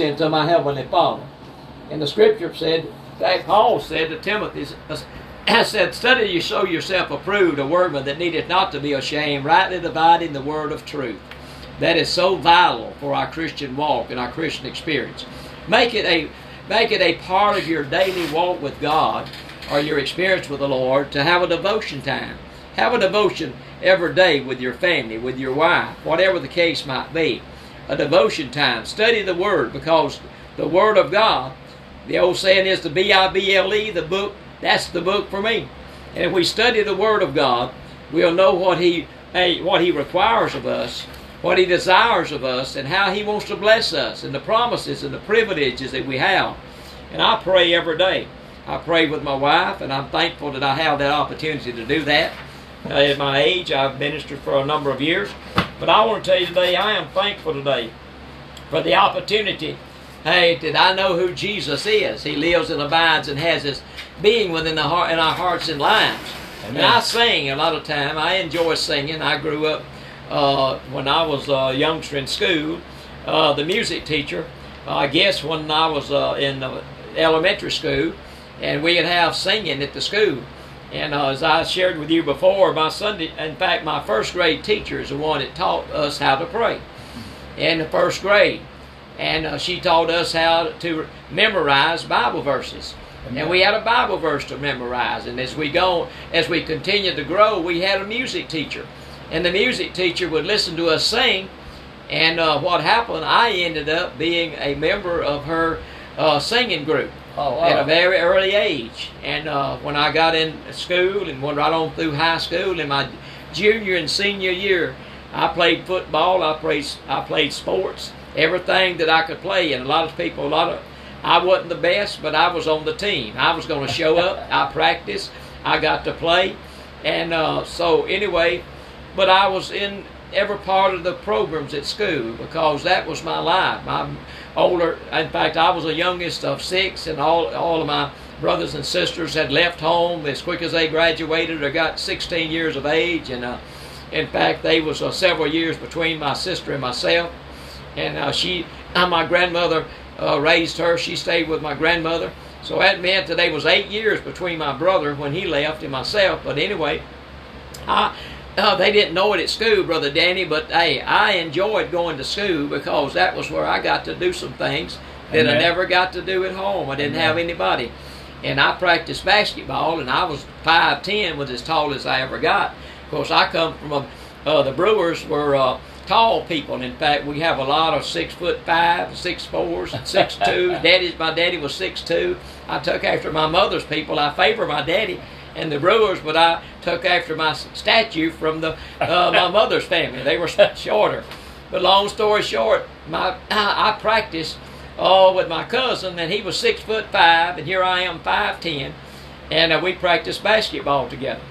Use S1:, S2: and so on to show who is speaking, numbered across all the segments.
S1: unto my heavenly Father. And the scripture said, fact, Paul said to Timothy, I said, Study you show yourself approved, a workman that needeth not to be ashamed, rightly dividing the word of truth. That is so vital for our Christian walk and our Christian experience. Make it a make it a part of your daily walk with God or your experience with the Lord to have a devotion time. Have a devotion every day with your family, with your wife, whatever the case might be. A devotion time. Study the Word because the Word of God, the old saying is the B I B L E, the book, that's the book for me. And if we study the Word of God, we'll know what He what He requires of us, what He desires of us, and how He wants to bless us, and the promises and the privileges that we have. And I pray every day. I pray with my wife, and I'm thankful that I have that opportunity to do that. Uh, at my age, I've ministered for a number of years. But I want to tell you today, I am thankful today for the opportunity. Hey, that I know who Jesus is. He lives and abides and has his being within the heart in our hearts and lives. Amen. And I sing a lot of time. I enjoy singing. I grew up uh, when I was a youngster in school. Uh, the music teacher, uh, I guess when I was uh, in elementary school, and we would have singing at the school. And uh, as I shared with you before, my Sunday, in fact, my first grade teacher is the one that taught us how to pray in the first grade. And uh, she taught us how to memorize Bible verses. And we had a Bible verse to memorize. And as we go, as we continued to grow, we had a music teacher. And the music teacher would listen to us sing. And uh, what happened, I ended up being a member of her uh, singing group. Oh, wow. At a very early age. And uh, when I got in school and went right on through high school in my junior and senior year, I played football, I played, I played sports, everything that I could play. And a lot of people, a lot of, I wasn't the best, but I was on the team. I was going to show up, I practiced, I got to play. And uh, so, anyway, but I was in every part of the programs at school because that was my life. My older, in fact, I was the youngest of six, and all all of my brothers and sisters had left home as quick as they graduated or got 16 years of age, and uh, in fact, they was uh, several years between my sister and myself, and uh, she, uh, my grandmother uh, raised her. She stayed with my grandmother. So that meant that there was eight years between my brother when he left and myself. But anyway, I uh, they didn't know it at school, Brother Danny, but hey, I enjoyed going to school because that was where I got to do some things that Amen. I never got to do at home. I didn't Amen. have anybody. And I practiced basketball, and I was 5'10, was as tall as I ever got. Of course, I come from a, uh, the Brewers were uh, tall people. In fact, we have a lot of six foot five, six fours, six two. Daddy's my daddy was six two. I took after my mother's people. I favor my daddy and the Brewers, but I took after my statue from the uh, my mother's family. They were shorter. But long story short, my I, I practiced uh, with my cousin, and he was six foot five, and here I am five ten, and uh, we practiced basketball together.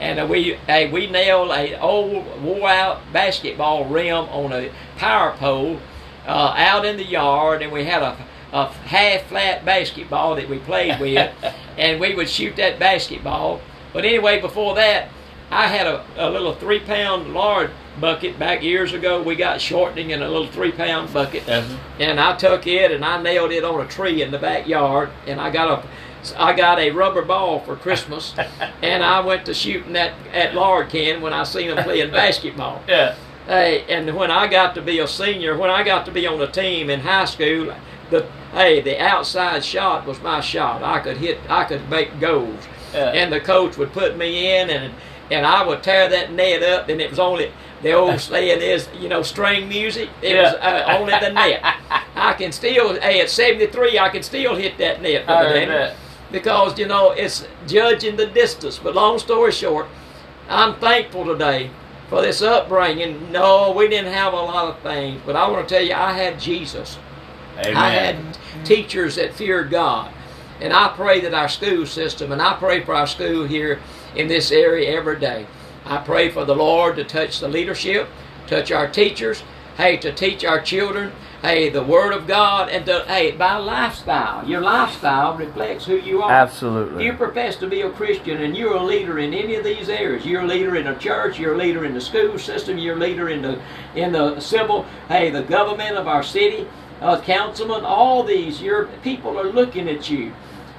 S1: And uh, we uh, we nailed a old wore out basketball rim on a power pole uh, out in the yard, and we had a a half flat basketball that we played with, and we would shoot that basketball. But anyway, before that, I had a, a little three pound lard bucket back years ago. We got shortening in a little three pound bucket, uh-huh. and I took it and I nailed it on a tree in the backyard, and I got a I got a rubber ball for Christmas, and I went to shooting that at lard can when I seen them playing basketball.
S2: Yeah.
S1: Hey, and when I got to be a senior, when I got to be on a team in high school, the hey, the outside shot was my shot. I could hit, I could make goals, yeah. and the coach would put me in, and and I would tear that net up, and it was only the old saying is, you know, string music. It yeah. was uh, only the net. I can still, hey, at 73, I can still hit that net, because you know it's judging the distance. But long story short, I'm thankful today for this upbringing. No, we didn't have a lot of things, but I want to tell you, I had Jesus. Amen. I had teachers that feared God. And I pray that our school system, and I pray for our school here in this area every day. I pray for the Lord to touch the leadership, touch our teachers, hey, to teach our children, hey, the Word of God, and to, hey, by lifestyle. Your lifestyle reflects who you are.
S2: Absolutely.
S1: You profess to be a Christian and you're a leader in any of these areas, you're a leader in a church, you're a leader in the school system, you're a leader in the in the civil, hey, the government of our city, uh, councilman, all these, your people are looking at you.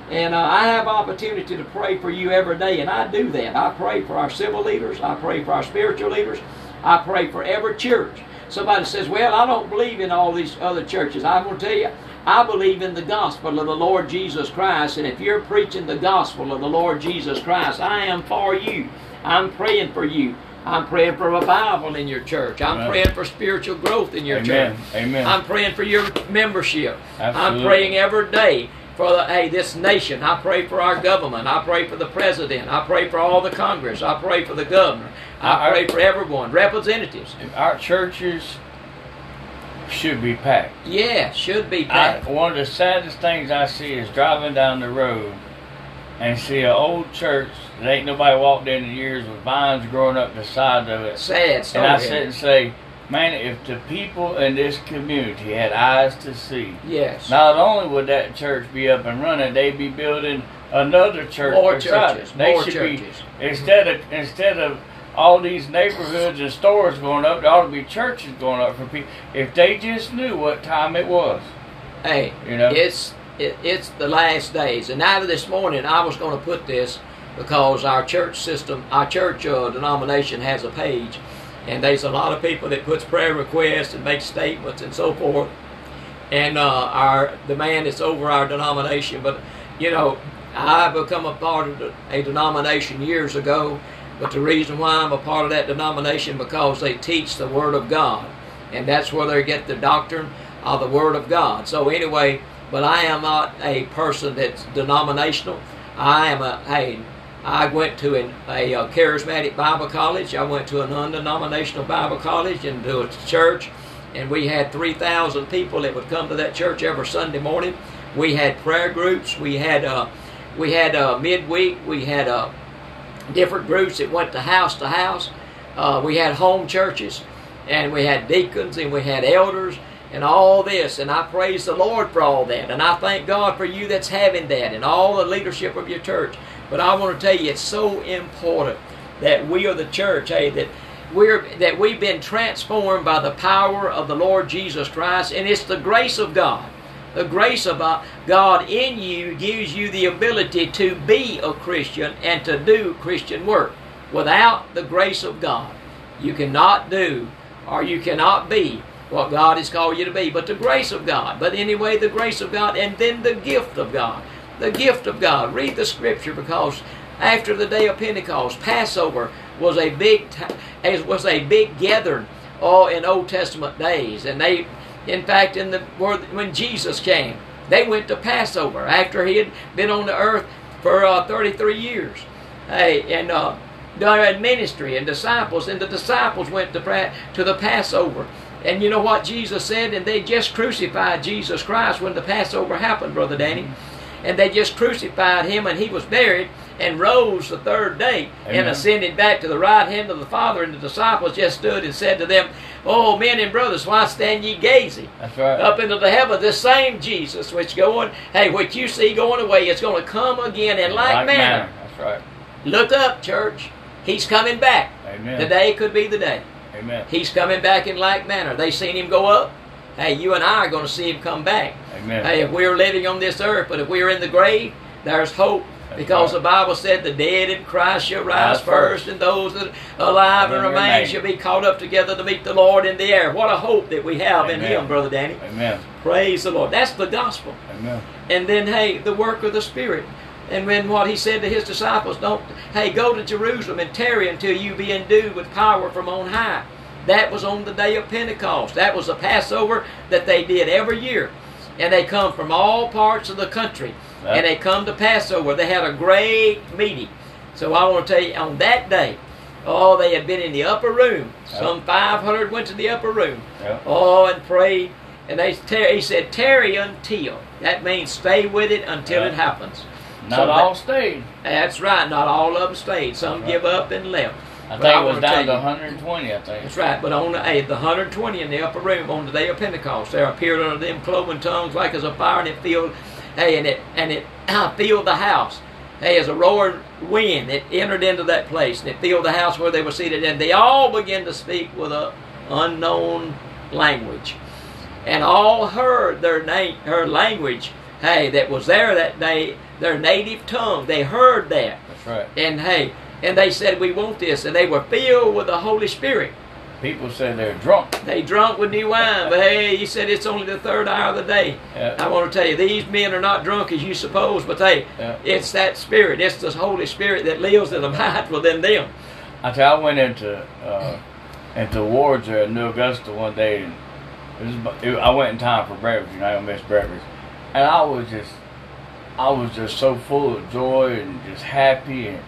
S1: And uh, I have opportunity to pray for you every day, and I do that. I pray for our civil leaders. I pray for our spiritual leaders. I pray for every church. Somebody says, "Well, I don't believe in all these other churches." I'm going to tell you, I believe in the gospel of the Lord Jesus Christ, and if you're preaching the gospel of the Lord Jesus Christ, I am for you. I'm praying for you. I'm praying for revival in your church. I'm
S2: Amen.
S1: praying for spiritual growth in your
S2: Amen.
S1: church.
S2: Amen.
S1: I'm praying for your membership.
S2: Absolutely.
S1: I'm praying every day for the, hey this nation. I pray for our government. I pray for the president. I pray for all the Congress. I pray for the governor. I
S2: I- I-
S1: pray for everyone, representatives.
S2: Our churches should be packed.
S1: Yeah, should be
S2: I,
S1: packed.
S2: one of the saddest things I see is driving down the road and see an old church that ain't nobody walked in in years with vines growing up the side of it.
S1: Sad story.
S2: And I sit and say, man, if the people in this community had eyes to see,
S1: yes.
S2: not only would that church be up and running, they'd be building another church
S1: More churches,
S2: it. They
S1: more
S2: should
S1: churches.
S2: be instead of instead of all these neighborhoods and stores going up, there ought to be churches going up for people. If they just knew what time it was,
S1: Hey,
S2: you know.
S1: it's it, it's the last days. And of this morning, I was going to put this because our church system, our church uh, denomination has a page, and there's a lot of people that puts prayer requests and makes statements and so forth. And uh, our the man that's over our denomination, but you know, I become a part of a denomination years ago. But the reason why I'm a part of that denomination because they teach the Word of God, and that's where they get the doctrine of the Word of God. So anyway, but I am not a person that's denominational. I am a hey. I went to an, a, uh charismatic Bible college. I went to an undenominational Bible college and to a church, and we had 3,000 people that would come to that church every Sunday morning. We had prayer groups. We had uh, we had uh, midweek. We had uh, different groups that went to house to house. Uh, we had home churches, and we had deacons, and we had elders, and all this. And I praise the Lord for all that, and I thank God for you that's having that, and all the leadership of your church. But I want to tell you, it's so important that we are the church, hey, that we're that we've been transformed by the power of the Lord Jesus Christ, and it's the grace of God. The grace of uh, God in you gives you the ability to be a Christian and to do Christian work. Without the grace of God, you cannot do or you cannot be what God has called you to be. But the grace of God. But anyway, the grace of God and then the gift of God. The gift of God. Read the scripture because after the day of Pentecost, Passover was a big was a big gathering all in Old Testament days, and they, in fact, in the when Jesus came, they went to Passover after he had been on the earth for uh, 33 years. Hey, and uh, during ministry and disciples, and the disciples went to to the Passover. And you know what Jesus said? And they just crucified Jesus Christ when the Passover happened, Brother Danny. And they just crucified him, and he was buried and rose the third day and ascended back to the right hand of the Father. And the disciples just stood and said to them, Oh, men and brothers, why stand ye gazing?
S2: That's right.
S1: Up into the heaven, this same Jesus, which going, hey, what you see going away, is going to come again in like, manner.
S2: That's right.
S1: Look up, church. He's coming back.
S2: Amen.
S1: The day could be the day.
S2: Amen.
S1: He's coming back in like manner. They seen him go up. Hey, you and I are going to see him come back.
S2: Amen.
S1: Hey, if we're living on this earth, but if we're in the grave, there's hope. Because the Bible said the dead in Christ shall rise first, and those that are alive and remain
S2: remain.
S1: shall be caught up together to meet the Lord in the air. What a hope that we have in Him, Brother Danny.
S2: Amen.
S1: Praise the Lord. That's the gospel.
S2: Amen.
S1: And then, hey, the work of the Spirit. And when what he said to his disciples, don't, hey, go to Jerusalem and tarry until you be endued with power from on high. That was on the day of Pentecost. That was the Passover that they did every year. And they come from all parts of the country. And they come to Passover. They had a great meeting. So I want to tell you, on that day, oh, they had been in the upper room. Some 500 went to the upper room. Oh, and prayed. And they he said, tarry until. That means stay with it until it happens.
S2: Not
S1: So
S2: all stayed.
S1: That's right. Not all of them stayed. Some
S2: Right.
S1: give up and left.
S2: I
S1: But
S2: think
S1: I
S2: it was down
S1: tell
S2: to 120. I think.
S1: That's right. But on the, hey, the 120 in the upper room on the day of Pentecost, there appeared unto them cloven tongues like as a fire, and it filled, hey, and it and it filled the house. Hey, as a roaring wind, it entered into that place, and it filled the house where they were seated, and they all began to speak with a unknown language. and all heard their name, her language. Hey, that was there that day, their native tongue. They heard that,
S2: That's right.
S1: and hey, and they said, "We want this," and they were filled with the Holy Spirit.
S2: People said they're drunk.
S1: They drunk with new wine, but hey, you said it's only the third hour of the day.
S2: Yeah.
S1: I want to tell you, these men are not drunk as you suppose, but hey,
S2: Yeah.
S1: it's that Spirit, it's the Holy Spirit that lives and abides within them.
S2: I tell you, I went into uh, into Wards there at New Augusta one day, and it was, I went in time for breakfast. You know, I don't miss breakfast, and I was just, I was just so full of joy and just happy, and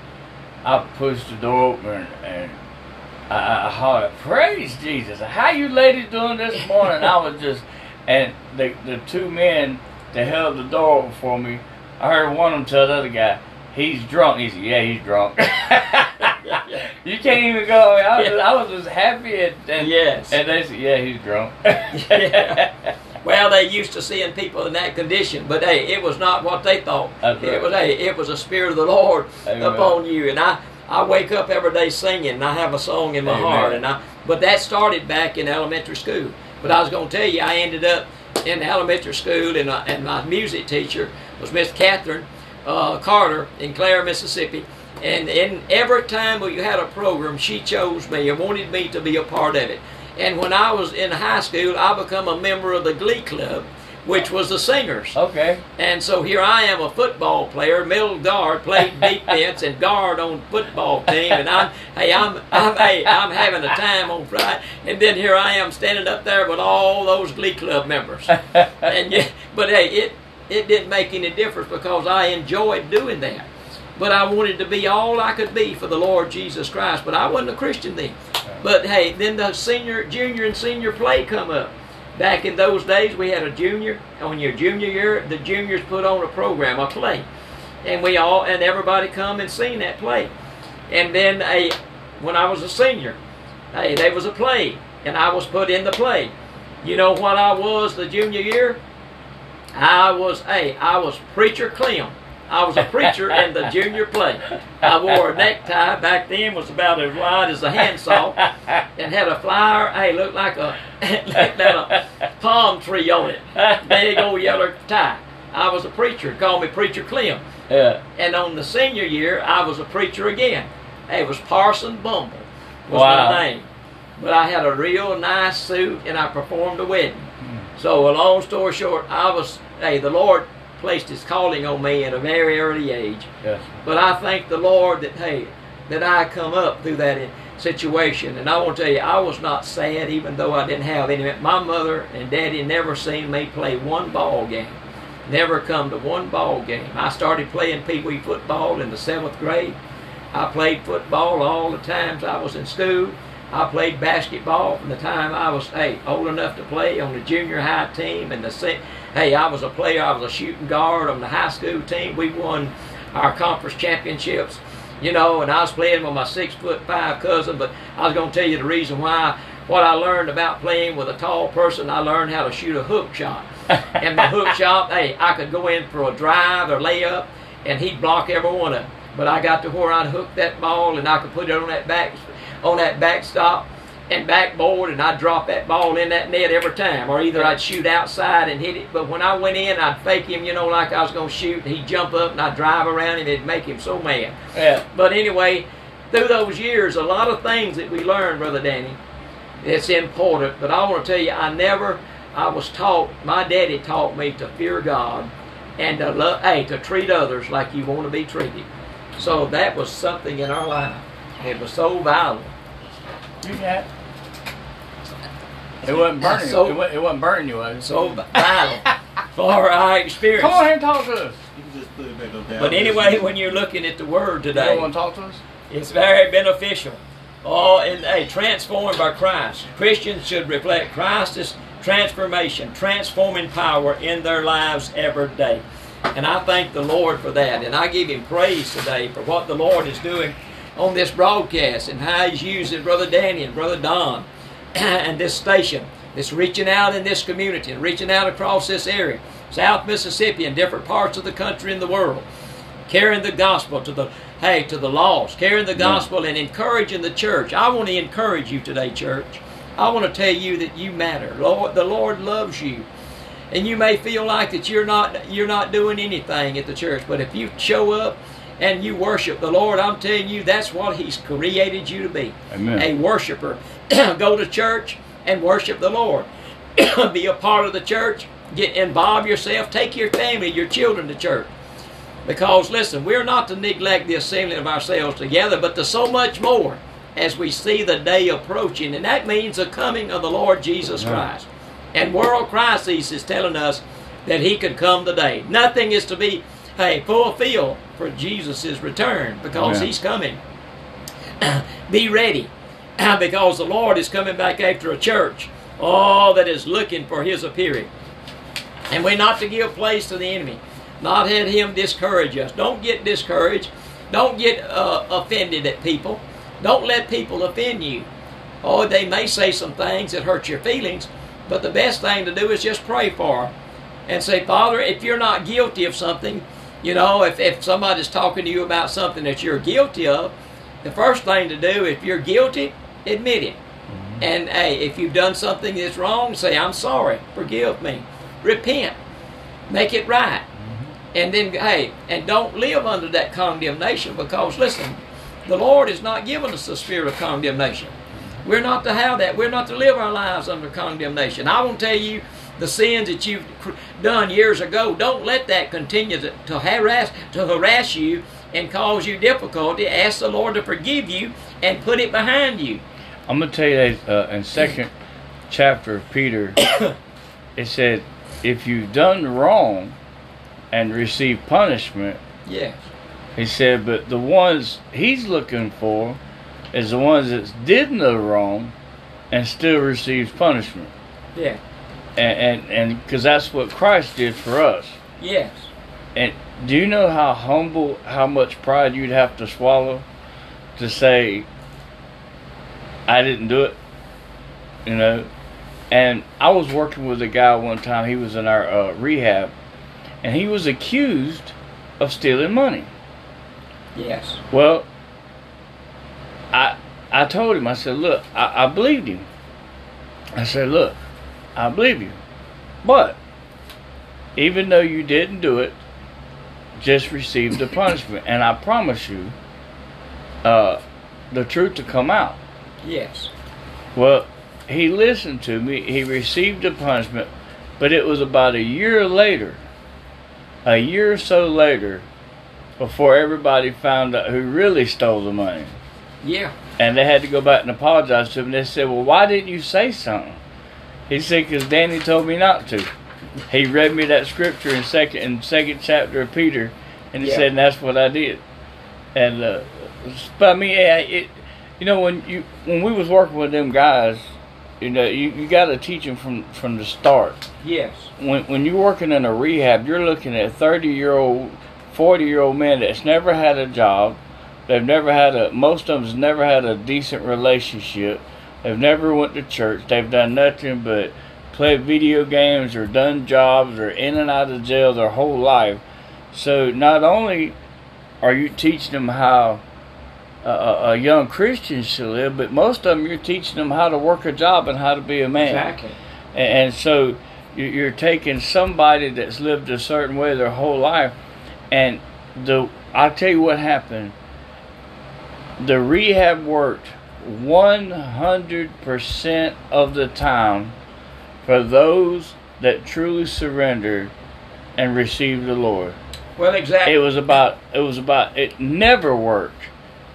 S2: I pushed the door open and. I, I hollered, praise Jesus. How you ladies doing this morning? I was just, and the, the two men that held the door open for me, I heard one of them tell the other guy, he's drunk. He said, yeah, he's drunk. you can't even go. I was, I was just happy, and, and,
S1: Yes.
S2: and they said, yeah, he's drunk.
S1: Yeah. Well, they used to seeing people in that condition, but hey, it was not what they thought.
S2: That's
S1: It was hey, it was a spirit of the Lord
S2: Amen.
S1: upon you, and I. I wake up every day singing, and I have a song in my
S2: Amen.
S1: heart, and I. But that started back in elementary school. But I was going to tell you, I ended up in elementary school, and, uh, and my music teacher was Miss Catherine uh, Carter in Clara, Mississippi. And in every time we had a program, she chose me and wanted me to be a part of it. And when I was in high school, I become a member of the Glee Club, which was the singers.
S2: okay.
S1: And so here I am, a football player, middle guard, played defense and guard on football team, and I'm hey I'm I'm hey I'm having a time on Friday, and then here I am standing up there with all those Glee Club members, and yeah, but hey it it didn't make any difference because I enjoyed doing that. But I wanted to be all I could be for the Lord Jesus Christ. But I wasn't a Christian then. But hey, then the senior, junior, and senior play come up. Back in those days, we had a junior. On your junior year, the juniors put on a program, a play, and we all and everybody come and seen that play. And then a, when I was a senior, hey, there was a play, and I was put in the play. You know what I was the junior year? I was hey, I was preacher Clem. I was a preacher in the junior play. I wore a necktie back then was about as wide as a handsaw and had a flower. Hey, looked like a looked like a palm tree on it. Big old yellow tie. I was a preacher. Called me Preacher Clem.
S2: Yeah.
S1: And on the senior year, I was a preacher again. It was Parson Bumble was
S2: Wow.
S1: my name. But I had a real nice suit and I performed a wedding. Hmm. So a long story short, I was hey, the Lord placed his calling on me at a very early age.
S2: Yes.
S1: But I thank the Lord that hey, that I come up through that situation. And I want to tell you, I was not sad even though I didn't have any. My mother and daddy never seen me play one ball game. Never come to one ball game. I started playing pee wee football in the seventh grade. I played football all the times I was in school. I played basketball from the time I was eight, old enough to play on the junior high team and the hey I was a player. I was a shooting guard on the high school team. We won our conference championships, you know, and I was playing with my six foot five cousin. But I was going to tell you the reason why. What I learned about playing with a tall person, I learned how to shoot a hook shot. and my hook shot, hey, I could go in for a drive or layup, and he'd block every one of them. But I got to where I'd hook that ball, and I could put it on that back, on that backstop and backboard, and I'd drop that ball in that net every time. Or either I'd shoot outside and hit it. But when I went in, I'd fake him, you know, like I was going to shoot, and he'd jump up, and I'd drive around and It'd make him so mad.
S2: Yeah.
S1: But anyway, through those years, a lot of things that we learned, Brother Danny, it's important. But I want to tell you, I never, I was taught, my daddy taught me to fear God and to love, hey, to treat others like you want to be treated. So that was something in our life. It was so vital.
S2: You got. It wasn't burning.
S1: So-
S2: It wasn't, it wasn't burning you, was it?
S1: So vital for our experience.
S2: Come on here and talk to us.
S3: You can just put it back up down.
S1: But anyway, when you're looking at the Word today,
S2: You don't want to talk to us?
S1: It's very beneficial. Oh, and hey, transformed by Christ. Christians should reflect Christ's transformation, transforming power in their lives every day. And I thank the Lord for that. And I give Him praise today for what the Lord is doing on this broadcast and how He's using Brother Danny and Brother Don and this station that's reaching out in this community and reaching out across this area, South Mississippi and different parts of the country and the world carrying the gospel to the hey to the lost carrying the gospel and encouraging the church i want to encourage you today church I want to tell you that you matter. Lord, the Lord loves you. And you may feel like that you're not you're not doing anything at the church, but if you show up and you worship the Lord, I'm telling you that's what He's created you to be.
S2: Amen.
S1: A worshiper. Go to church and worship the Lord. be a part of the church. Get involve yourself. Take your family, your children to church. Because listen, we're not to neglect the assembling of ourselves together, but to so much more as we see the day approaching, and that means the coming of the Lord Jesus
S2: Amen.
S1: Christ. And world crises is telling us that He could come today. Nothing is to be hey fulfilled for Jesus' return because
S2: Amen.
S1: He's coming. be ready because the Lord is coming back after a church, all that is looking for His appearing. And we're not to give place to the enemy, not let him discourage us. Don't get discouraged. Don't get uh, offended at people. Don't let people offend you. Oh, they may say some things that hurt your feelings, but the best thing to do is just pray for them and say, Father, if you're not guilty of something, you know, if, if somebody's talking to you about something that you're guilty of, the first thing to do, if you're guilty, admit it. Mm-hmm. And hey, if you've done something that's wrong, say, I'm sorry, forgive me. Repent. Make it right. Mm-hmm. And then, hey, and don't live under that condemnation because, listen, the Lord has not given us the spirit of condemnation. Mm-hmm. We're not to have that. We're not to live our lives under condemnation. I won't tell you the sins that you've done years ago. Don't let that continue to, to harass to harass you and cause you difficulty. Ask the Lord to forgive you and put it behind you.
S2: I'm gonna tell you that uh, in second chapter of Peter, it said, if you've done wrong and received punishment,
S1: Yes.
S2: he said, but the ones he's looking for is the ones that did no wrong and still receives punishment,
S1: Yeah.
S2: and and and because that's what Christ did for us.
S1: Yes.
S2: And do you know how humble, how much pride you'd have to swallow to say, I didn't do it? You know? And I was working with a guy one time, he was in our uh, rehab, and he was accused of stealing money.
S1: Yes.
S2: Well, I I told him, I said, look, I, I believed him. I said, look, I believe you. But even though you didn't do it, just receive the punishment. And I promise you, uh, the truth to come out.
S1: Yes.
S2: Well, he listened to me. He received the punishment, but it was about a year later, a year or so later, before everybody found out who really stole the money.
S1: Yeah.
S2: And they had to go back and apologize to him. They said, "Well, why didn't you say something?" He said, "Because Danny told me not to." He read me that scripture in second in second chapter of Peter, and he
S1: Yeah.
S2: said, and "That's what I did." And uh, but I mean, yeah, it, you know, when you when we was working with them guys, you know, you, you got to teach them from from the start.
S1: Yes.
S2: When when you're working in a rehab, you're looking at thirty year old, forty year old men that's never had a job. They've never had a most of them's never had a decent relationship. They've never went to church. They've done nothing but play video games or done jobs or in and out of jail their whole life. So not only are you teaching them how a young Christian should live, but most of them you're teaching them how to work a job and how to be a man.
S1: Exactly.
S2: And, and so you- you're taking somebody that's lived a certain way their whole life, and the I'll tell you what happened. The rehab worked 100% of the time for those that truly surrendered and received the Lord.
S1: Well, exactly.
S2: It was about it was about it never worked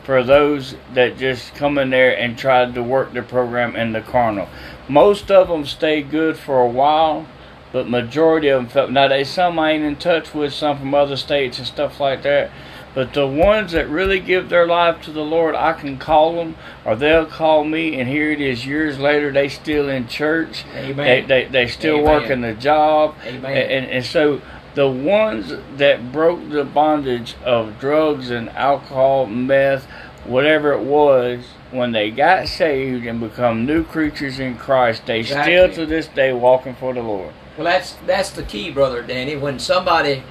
S2: for those that just come in there and tried to work the program in the carnal. Most of them stayed good for a while, but majority of them felt now they some I ain't in touch with some from other states and stuff like that. But the ones that really give their life to the Lord, I can call them, or they'll call me, and here it is years later. They still in church.
S1: Amen.
S2: They they, they still
S1: Amen.
S2: working the job.
S1: Amen.
S2: And, and so the ones that broke the bondage of drugs and alcohol, meth, whatever it was, when they got saved and become new creatures in Christ, they still to this day walking for the Lord.
S1: Well, that's that's the key, brother Danny. When somebody,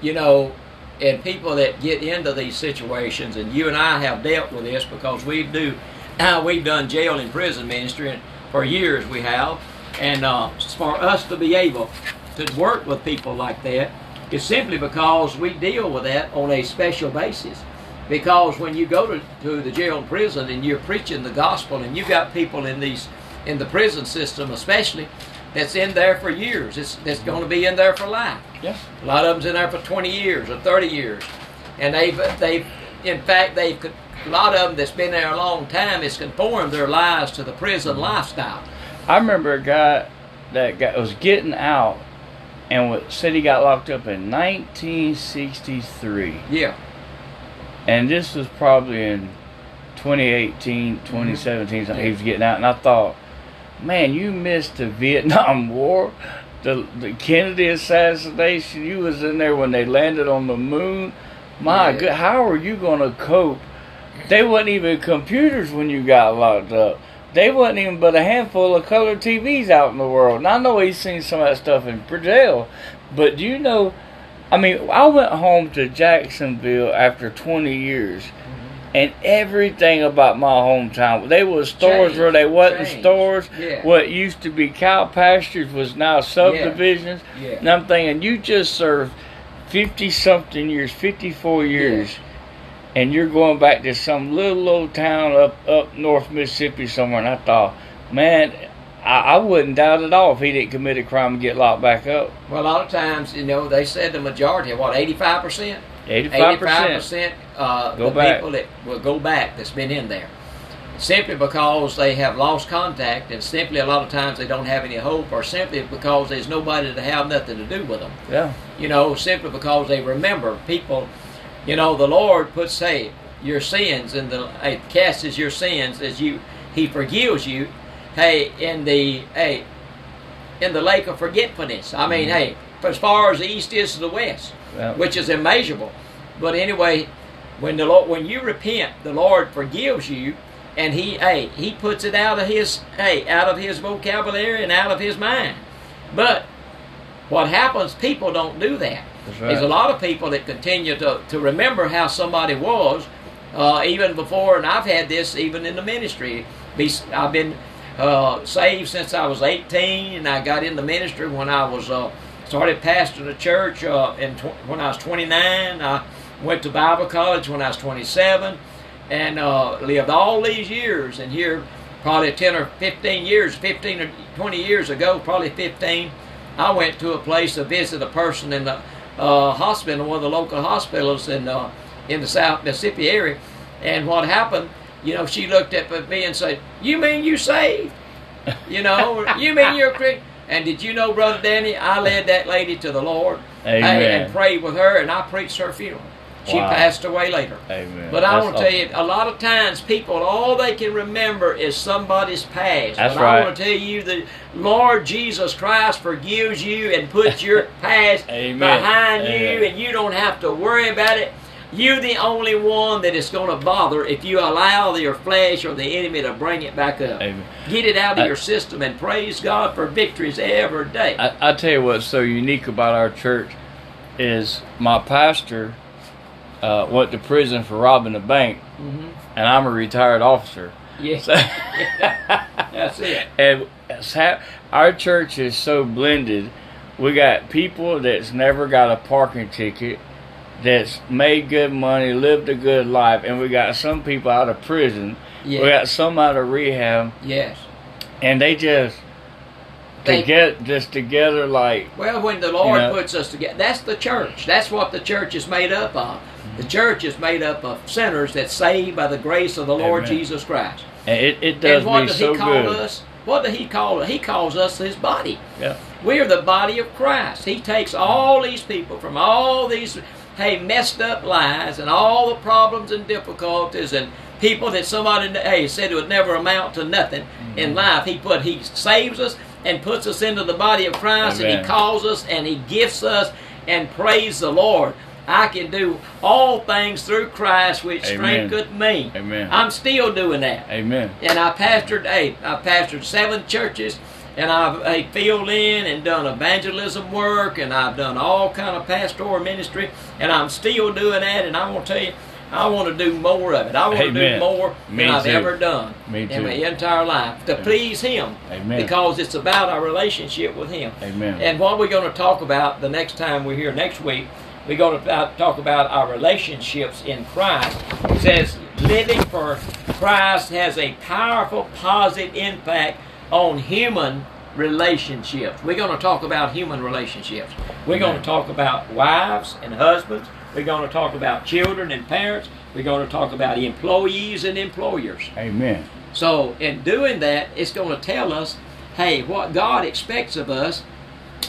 S1: you know, and people that get into these situations, and you and I have dealt with this because we do, we've done jail and prison ministry, and for years we have, and uh, for us to be able to work with people like that is simply because we deal with that on a special basis. Because when you go to, to the jail and prison and you're preaching the gospel and you've got people in these in the prison system especially that's in there for years. It's that's going to be in there for life.
S2: Yeah.
S1: A lot of them's in there for 20 years or 30 years, and they've they've in fact they've a lot of them that's been there a long time has conformed their lives to the prison mm-hmm. lifestyle.
S2: I remember a guy that got, was getting out and wa- said he got locked up in 1963.
S1: Yeah,
S2: And this was probably in 2018, mm-hmm. 2017, something. He was getting out, and I thought, man, you missed the Vietnam War, the the Kennedy assassination. You was in there when they landed on the moon. My
S1: Yeah.
S2: good, how are you gonna cope? They wasn't even computers when you got locked up. They wasn't even but a handful of color TVs out in the world. And I know he's seen some of that stuff in jail, but do you know? I mean, I went home to Jacksonville after 20 years, mm-hmm. and everything about my hometown, they was stores
S1: Changed.
S2: where they wasn't
S1: Changed.
S2: stores.
S1: Yeah.
S2: What used to be cow pastures was now subdivisions.
S1: Yeah.
S2: And I'm thinking, you just served 50 something years, 54 years, and you're going back to some little old town up up North Mississippi somewhere. And I thought, man, I, I wouldn't doubt at all if he didn't commit a crime and get locked back up.
S1: well, a lot of times you know they said the majority, what 85 percent,
S2: 85 percent.
S1: percent uh, the
S2: back.
S1: people that will go back that's been in there. Simply because they have lost contact, and simply a lot of times they don't have any hope, or simply because there's nobody to have nothing to do with them.
S2: Yeah,
S1: you know, simply because they remember people. You know, the Lord puts, hey, your sins and the hey, casts your sins as you He forgives you. Hey, in the hey, in the lake of forgetfulness. I mean, mm-hmm. hey, as far as the east is to the west,
S2: Yeah.
S1: which is immeasurable. But anyway, when the Lord, when you repent, the Lord forgives you, and He, hey, He puts it out of His, hey, out of His vocabulary and out of His mind. But what happens? People don't do that.
S2: That's
S1: There's a lot of people that continue to, to remember how somebody was, uh, even before, and I've had this even in the ministry. Be, I've been uh, saved since I was 18, and I got into ministry when I was uh, started pastoring a church uh, in tw- when I was 29. I went to Bible college when I was 27, and uh, lived all these years. And here, probably 10 or 15 years, 15 or 20 years ago, probably 15, I went to a place to visit a person in the uh, hospital, one of the local hospitals in uh, in the South Mississippi area. And what happened? You know, she looked at me and said, "You mean you saved? You know, you mean you're a Christian?" And did you know, Brother Danny? I led that lady to the Lord
S2: Amen.
S1: and prayed with her, and I preached her funeral. She
S2: Wow.
S1: passed away later.
S2: Amen.
S1: But I want to tell you, a lot of times people, all they can remember is somebody's past.
S2: That's
S1: but
S2: right.
S1: I want to tell you that Lord Jesus Christ forgives you and puts your past
S2: Amen.
S1: behind you, and you don't have to worry about it. You're the only one that is going to bother if you allow your flesh or the enemy to bring it back up.
S2: Amen.
S1: Get it out of
S2: I-
S1: your system and praise God for victories every day.
S2: I, I tell you what's so unique about our church is my pastor uh, went to prison for robbing a bank,
S1: hmm
S2: and I'm a retired officer.
S1: Yes,
S2: So-
S1: that's it.
S2: and our church is so blended. We got people that's never got a parking ticket, that's made good money, lived a good life, and we got some people out of prison. We got some out of rehab,
S1: Yes.
S2: and they just
S1: They-
S2: to get just together like
S1: Well, when the Lord
S2: You know?
S1: puts us together, that's the church. That's what the church is made up of. The church is made up of sinners that saved by the grace of the Lord
S2: Amen.
S1: Jesus Christ.
S2: and it, it does
S1: and what
S2: me
S1: does
S2: so
S1: He call
S2: good.
S1: us? What does He call us? He calls us His body.
S2: Yeah.
S1: We are the body of Christ. He takes all these people from all these hey messed up lives and all the problems and difficulties and people that somebody hey said it would never amount to nothing
S2: Mm-hmm.
S1: in life. He put He saves us and puts us into the body of Christ and He calls us and He gifts us and praise the Lord. I can do all things through Christ which
S2: Amen.
S1: strengtheneth me.
S2: Amen.
S1: I'm still doing that
S2: Amen.
S1: and I pastored eight. I pastored seven churches and I've hey, filled in and done evangelism work and I've done all kind of pastoral ministry and I'm still doing that and I want to tell you I want to do more of it. I want to do more
S2: Me
S1: than I've ever done in my entire life to please Him.
S2: Amen.
S1: Because it's about our relationship with Him.
S2: Amen.
S1: And what we're going to talk about the next time we're here next week, we're going to talk about our relationships in Christ. It says living for Christ has a powerful positive impact on human relationships. We're going to talk about human relationships. We're going to talk about wives and husbands. We're going to talk about children and parents. We're going to talk about employees and employers.
S2: Amen.
S1: So, in doing that, it's going to tell us, hey, what God expects of us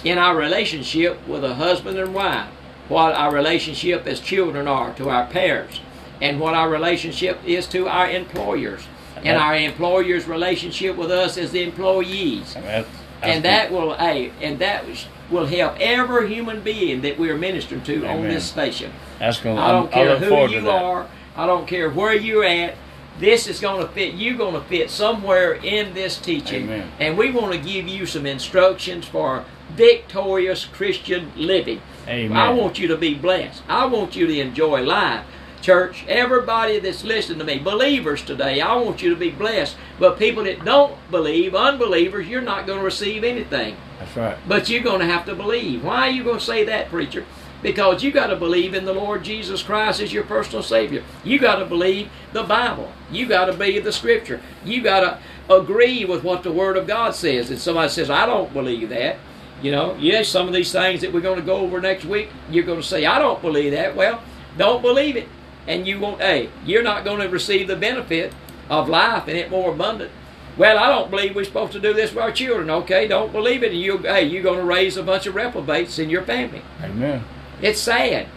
S1: in our relationship with a husband and wife, what our relationship as children are to our parents, and what our relationship is to our employers, and our employers' relationship with us as the employees.
S2: And, that's,
S1: And that will, hey, and that will help every human being that we're ministering to on this station.
S2: that's going.
S1: I don't care
S2: look
S1: who you are. I don't care where you're at. This is going to fit. You're going to fit somewhere in this teaching,
S2: Amen.
S1: and we want to give you some instructions for victorious Christian living.
S2: Amen.
S1: I want you to be blessed. I want you to enjoy life. Church, everybody that's listening to me, believers today, I want you to be blessed. But people that don't believe, unbelievers, you're not going to receive anything.
S2: That's right.
S1: But you're going to have to believe. Why are you going to say that, preacher? Because you got to believe in the Lord Jesus Christ as your personal Savior. You got to believe the Bible. You got to believe the Scripture. You got to agree with what the Word of God says. And somebody says, I don't believe that. You know, yes, some of these things that we're going to go over next week, you're going to say, I don't believe that. Well, don't believe it. And you won't, hey, you're not going to receive the benefit of life and it more abundant. Well, I don't believe we're supposed to do this with our children. Okay, don't believe it, and you, hey, you're going to raise a bunch of reprobates in your family.
S2: Amen.
S1: It's sad,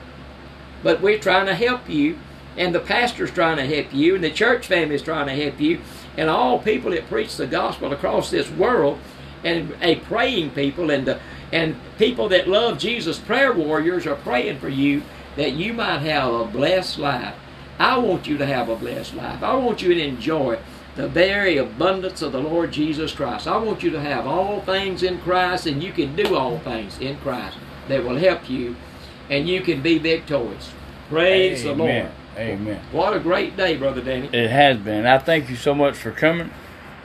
S1: but we're trying to help you, and the pastor's trying to help you, and the church family's trying to help you, and all people that preach the gospel across this world, and a praying people, and the, and people that love Jesus, prayer warriors, are praying for you that you might have a blessed life. I want you to have a blessed life. I want you to enjoy the very abundance of the Lord Jesus Christ. I want you to have all things in Christ, and you can do all things in Christ that will help you, and you can be victorious. Praise the Lord.
S2: Amen. Amen.
S1: What a great day, Brother Danny.
S2: It has been. I thank you so much for coming,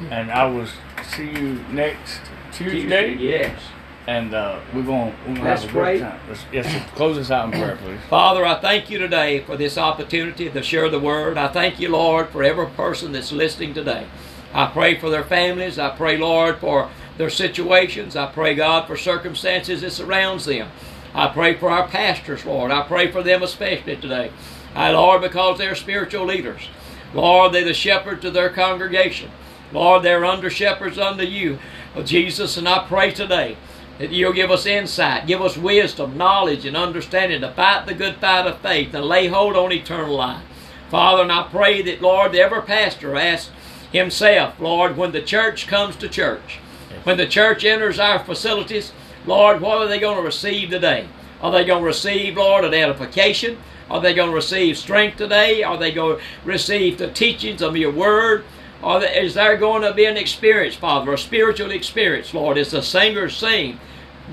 S2: and I will see you next Tuesday.
S1: Yes.
S2: And uh, we're going gonna have a
S1: great.
S2: time. Let's, yes, close this out in prayer, please.
S1: Father, I thank you today for this opportunity to share the word. I thank you, Lord, for every person that's listening today. I pray for their families. I pray, Lord, for their situations. I pray, God, for circumstances that surrounds them. I pray for our pastors, Lord. I pray for them especially today. I, Lord, because they're spiritual leaders. Lord, they're the shepherds of their congregation. Lord, they're under shepherds unto you, oh, Jesus. And I pray today that you'll give us insight, give us wisdom, knowledge, and understanding to fight the good fight of faith and lay hold on eternal life. Father, and I pray that, Lord, every pastor asks himself, Lord, when the church comes to church, when the church enters our facilities, Lord, what are they going to receive today? Are they going to receive, Lord, an edification? Are they going to receive strength today? Are they going to receive the teachings of your word? Are is there going to be an experience, Father, a spiritual experience, Lord, as the singers sing,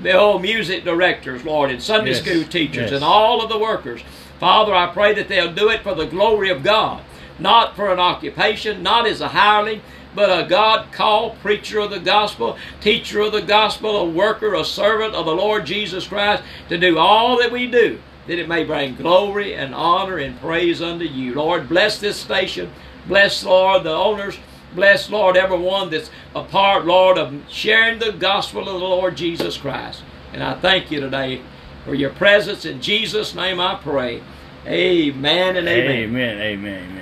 S1: the old music directors, Lord, and Sunday
S2: Yes,
S1: school teachers,
S2: yes.
S1: and all of the workers? Father, I pray that they'll do it for the glory of God, not for an occupation, not as a hireling, but a God called preacher of the gospel, teacher of the gospel, a worker, a servant of the Lord Jesus Christ, to do all that we do, that it may bring glory and honor and praise unto you. Lord, bless this station. Bless, Lord, the owners. Bless, Lord, everyone that's a part, Lord, of sharing the gospel of the Lord Jesus Christ. And I thank you today for your presence. In Jesus' name I pray. Amen and amen.
S2: Amen. Amen. Amen.